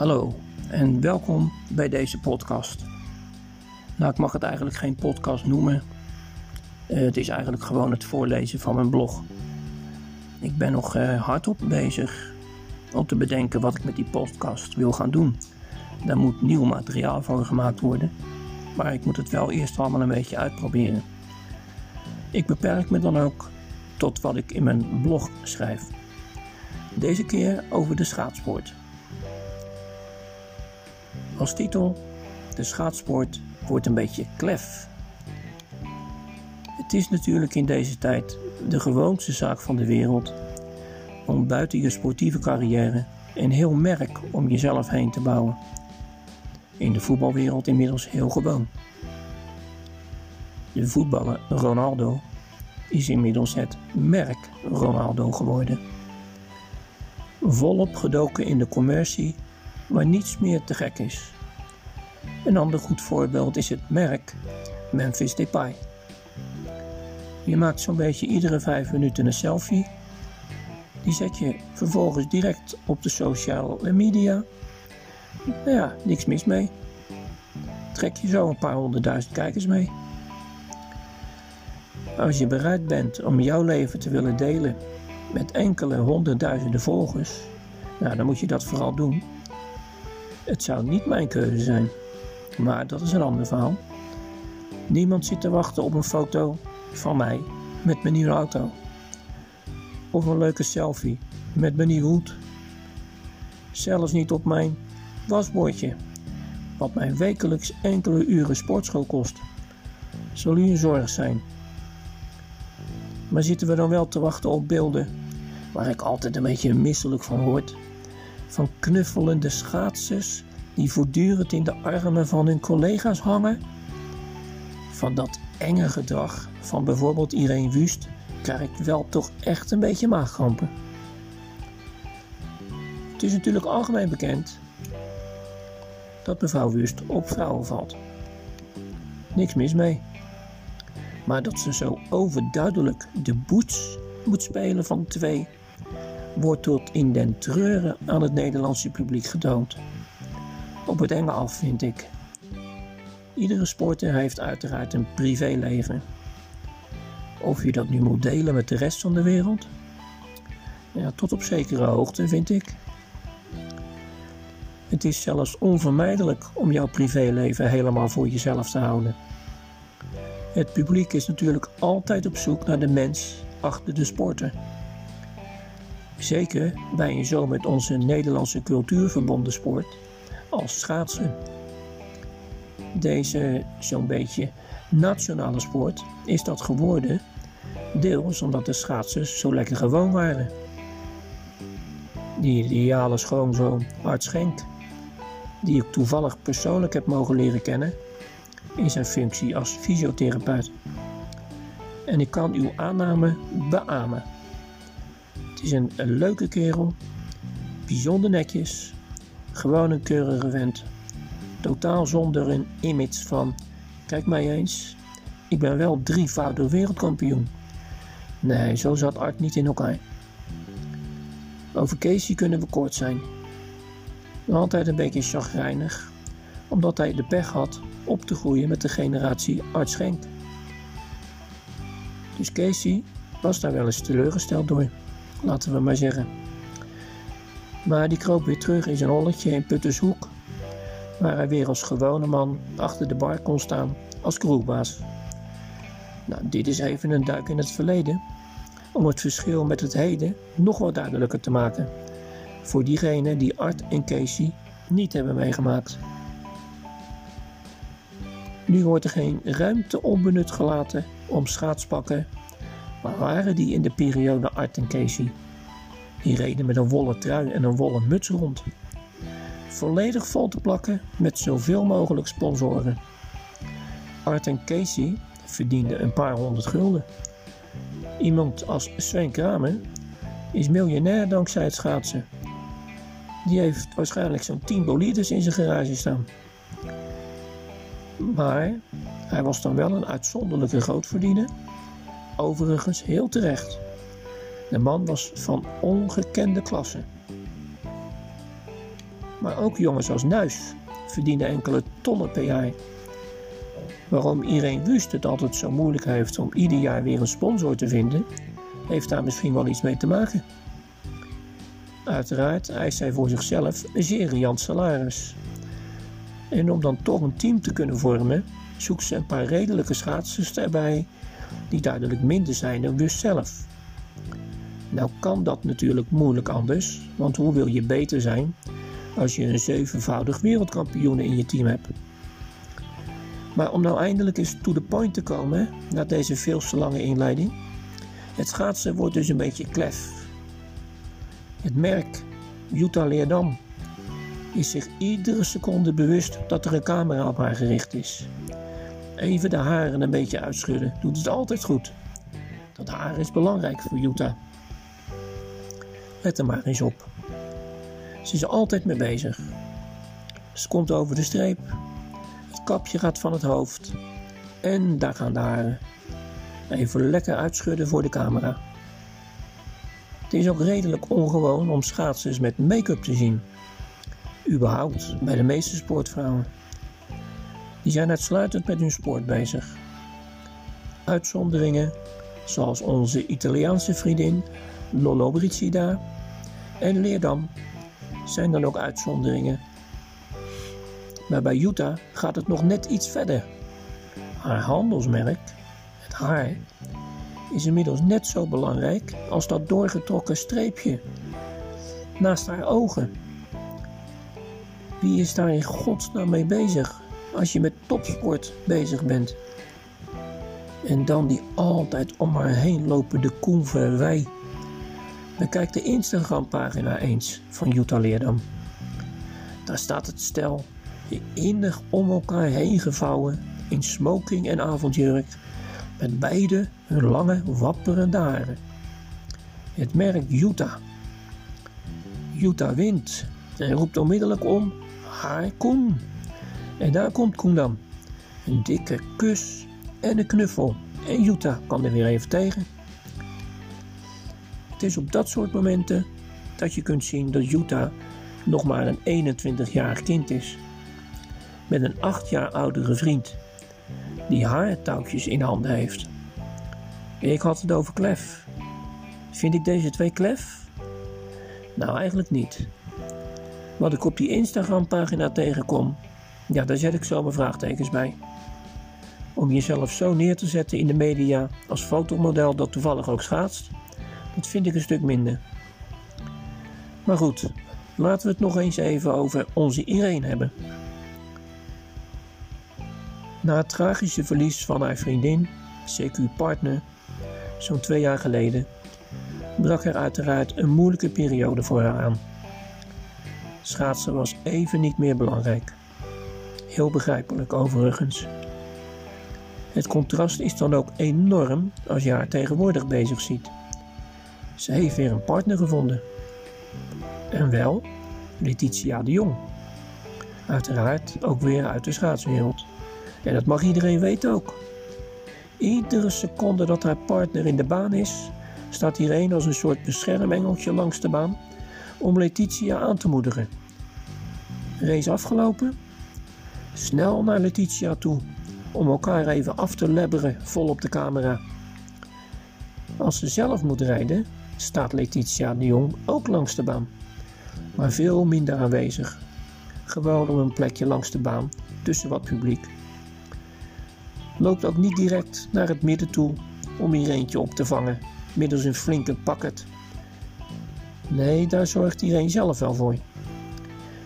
Hallo en welkom bij deze podcast. Nou, ik mag het eigenlijk geen podcast noemen. Eh, het is eigenlijk gewoon het voorlezen van mijn blog. Ik ben nog uh, hardop bezig om te bedenken wat ik met die podcast wil gaan doen. Daar moet nieuw materiaal voor gemaakt worden, maar ik moet het wel eerst allemaal een beetje uitproberen. Ik beperk me dan ook tot wat ik in mijn blog schrijf. Deze keer over de schaatsport. Als titel: De schaatsport wordt een beetje klef. Het is natuurlijk in deze tijd de gewoonste zaak van de wereld om buiten je sportieve carrière een heel merk om jezelf heen te bouwen. In de voetbalwereld inmiddels heel gewoon. De voetballer Ronaldo is inmiddels het merk Ronaldo geworden. Volop gedoken in de commercie waar niets meer te gek is. Een ander goed voorbeeld is het merk Memphis Depay. Je maakt zo'n beetje iedere vijf minuten een selfie. Die zet je vervolgens direct op de sociale media. Nou ja, niks mis mee. Trek je zo een paar honderdduizend kijkers mee. Als je bereid bent om jouw leven te willen delen met enkele honderdduizenden volgers, nou, dan moet je dat vooral doen. Het zou niet mijn keuze zijn, maar dat is een ander verhaal. Niemand zit te wachten op een foto van mij met mijn nieuwe auto. Of een leuke selfie met mijn nieuwe hoed. Zelfs niet op mijn wasbordje, wat mij wekelijks enkele uren sportschool kost. Zal u een zorg zijn. Maar zitten we dan wel te wachten op beelden waar ik altijd een beetje misselijk van word? Van knuffelende schaatsers die voortdurend in de armen van hun collega's hangen? Van dat enge gedrag van bijvoorbeeld Irene Wust krijg ik wel toch echt een beetje maagkrampen. Het is natuurlijk algemeen bekend dat mevrouw Wust op vrouwen valt. Niks mis mee. Maar dat ze zo overduidelijk de boets moet spelen van twee, wordt tot in den treuren aan het Nederlandse publiek getoond. Op het enge af vind ik. Iedere sporter heeft uiteraard een privéleven. Of je dat nu moet delen met de rest van de wereld? Ja, tot op zekere hoogte vind ik. Het is zelfs onvermijdelijk om jouw privéleven helemaal voor jezelf te houden. Het publiek is natuurlijk altijd op zoek naar de mens achter de sporter. Zeker bij een zo met onze Nederlandse cultuur verbonden sport als schaatsen. Deze zo'n beetje nationale sport is dat geworden, deels omdat de schaatsers zo lekker gewoon waren. Die ideale schoonzoon Art Schenk, die ik toevallig persoonlijk heb mogen leren kennen, in zijn functie als fysiotherapeut. En ik kan uw aanname beamen. Is een, een leuke kerel, bijzonder netjes, gewoon een keurige vent. Totaal zonder een image van, kijk mij eens, ik ben wel drievoudig wereldkampioen. Nee, zo zat Art niet in elkaar. Over Casey kunnen we kort zijn. Altijd een beetje chagrijnig, omdat hij de pech had op te groeien met de generatie Art Schenk. Dus Casey was daar wel eens teleurgesteld door, laten we maar zeggen. Maar die kroop weer terug in zijn holletje in Puttershoek, waar hij weer als gewone man achter de bar kon staan als kroegbaas. Nou, dit is even een duik in het verleden, om het verschil met het heden nog wat duidelijker te maken. Voor diegenen die Art en Casey niet hebben meegemaakt. Nu wordt er geen ruimte onbenut gelaten om schaatspakken, maar waren die in de periode Art en Casey? Die reden met een wollen trui en een wollen muts rond. Volledig vol te plakken met zoveel mogelijk sponsoren. Art en Casey verdienden een paar honderd gulden. Iemand als Sven Kramer is miljonair dankzij het schaatsen. Die heeft waarschijnlijk zo'n 10 bolides in zijn garage staan. Maar hij was dan wel een uitzonderlijke grootverdiener. Overigens heel terecht. De man was van ongekende klasse. Maar ook jongens als Nuis verdienen enkele tonnen per jaar. Waarom Irene Wust het altijd zo moeilijk heeft om ieder jaar weer een sponsor te vinden, heeft daar misschien wel iets mee te maken. Uiteraard eist zij voor zichzelf een zeer riant salaris. En om dan toch een team te kunnen vormen, zoekt ze een paar redelijke schaatsers erbij die duidelijk minder zijn dan Wust zelf. Nou kan dat natuurlijk moeilijk anders, want hoe wil je beter zijn als je een zevenvoudig wereldkampioen in je team hebt? Maar om nou eindelijk eens to the point te komen, na deze veel te lange inleiding. Het schaatsen wordt dus een beetje klef. Het merk Utah Leerdam is zich iedere seconde bewust dat er een camera op haar gericht is. Even de haren een beetje uitschudden doet het altijd goed. Dat haar is belangrijk voor Utah. Let er maar eens op. Ze is altijd mee bezig. Ze komt over de streep. Het kapje gaat van het hoofd. En daar gaan de haren. Even lekker uitschudden voor de camera. Het is ook redelijk ongewoon om schaatsers met make-up te zien. Überhaupt bij de meeste sportvrouwen. Die zijn uitsluitend met hun sport bezig. Uitzonderingen, zoals onze Italiaanse vriendin Lollo Brigida en Leerdam, zijn dan ook uitzonderingen. Maar bij Utah gaat het nog net iets verder. Haar handelsmerk, het haar, is inmiddels net zo belangrijk als dat doorgetrokken streepje naast haar ogen. Wie is daar in godsnaam mee bezig als je met topsport bezig bent? En dan die altijd om haar heen lopende Koen Bekijk de Instagram-pagina eens van Jutta Leerdam. Daar staat het stel, innig om elkaar heen gevouwen in smoking en avondjurk, met beide hun lange, wapperende haren. Het merk Jutta. Jutta wint en roept onmiddellijk om haar Koen. En daar komt Koen dan. Een dikke kus en een knuffel. En Jutta kan er weer even tegen. Het is op dat soort momenten dat je kunt zien dat Jutta nog maar een 21-jarig kind is. Met een 8 jaar oudere vriend die haar touwtjes in handen heeft. Ik had het over klef. Vind ik deze twee klef? Nou, eigenlijk niet. Wat ik op die Instagram-pagina tegenkom, ja, daar zet ik zo mijn vraagtekens bij. Om jezelf zo neer te zetten in de media als fotomodel dat toevallig ook schaatst, dat vind ik een stuk minder. Maar goed, laten we het nog eens even over onze Irene hebben. Na het tragische verlies van haar vriendin, CQ-partner, zo'n twee jaar geleden, brak er uiteraard een moeilijke periode voor haar aan. Schaatsen was even niet meer belangrijk. Heel begrijpelijk overigens. Het contrast is dan ook enorm als je haar tegenwoordig bezig ziet. Ze heeft weer een partner gevonden. En wel Letitia de Jong. Uiteraard ook weer uit de schaatswereld. En dat mag iedereen weten ook. Iedere seconde dat haar partner in de baan is, staat een als een soort beschermengeltje langs de baan om Letitia aan te moedigen. Race afgelopen? Snel naar Letitia toe om elkaar even af te lebberen vol op de camera. Als ze zelf moet rijden, staat Letitia de Jong ook langs de baan, maar veel minder aanwezig. Gewoon op een plekje langs de baan tussen wat publiek. Loopt ook niet direct naar het midden toe om hier op te vangen middels een flinke pakket. Nee, daar zorgt iedereen zelf wel voor.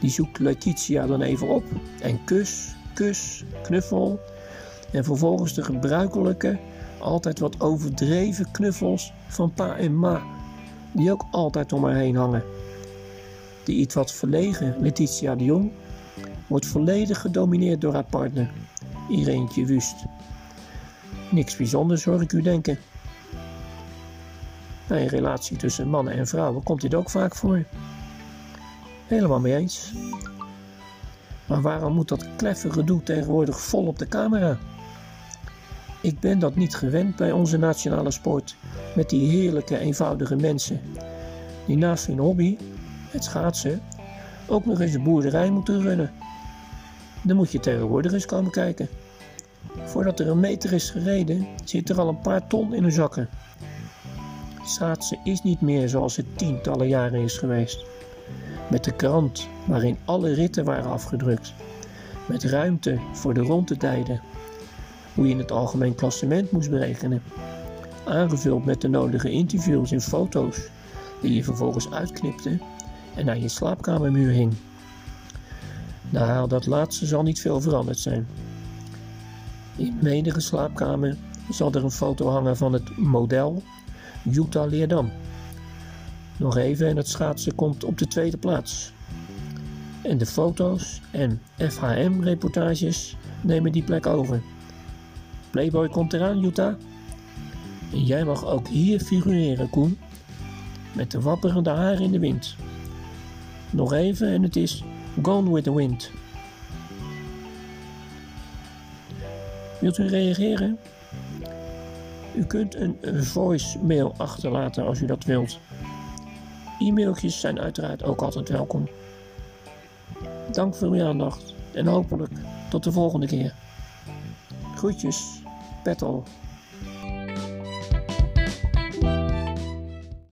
Die zoekt Letitia dan even op en kus, kus, knuffel. En vervolgens de gebruikelijke, altijd wat overdreven knuffels van pa en ma, die ook altijd om haar heen hangen. De iets wat verlegen Letitia de Jong wordt volledig gedomineerd door haar partner, Ireentje Wust. Niks bijzonders hoor ik u denken. Bij een relatie tussen mannen en vrouwen komt dit ook vaak voor. Helemaal mee eens. Maar waarom moet dat kleffe gedoe tegenwoordig vol op de camera? Ik ben dat niet gewend bij onze nationale sport, met die heerlijke, eenvoudige mensen, die naast hun hobby, het schaatsen, ook nog eens een boerderij moeten runnen. Dan moet je tegenwoordig eens komen kijken. Voordat er een meter is gereden, zit er al een paar ton in de zakken. Schaatsen is niet meer zoals het tientallen jaren is geweest. Met de krant waarin alle ritten waren afgedrukt. Met ruimte voor de rondetijden. Hoe je het algemeen klassement moest berekenen. Aangevuld met de nodige interviews en foto's die je vervolgens uitknipte en naar je slaapkamermuur hing. Nou, dat laatste zal niet veel veranderd zijn. In menige slaapkamer zal er een foto hangen van het model Utah Leerdam. Nog even en het schaatsen komt op de tweede plaats. En de foto's en FHM-reportages nemen die plek over. Playboy komt eraan, Utah. En jij mag ook hier figureren, Koen. Met de wapperende haren in de wind. Nog even en het is Gone with the Wind. Wilt u reageren? U kunt een voicemail achterlaten als u dat wilt. E-mailtjes zijn uiteraard ook altijd welkom. Dank voor uw aandacht en hopelijk tot de volgende keer. Groetjes, Petal.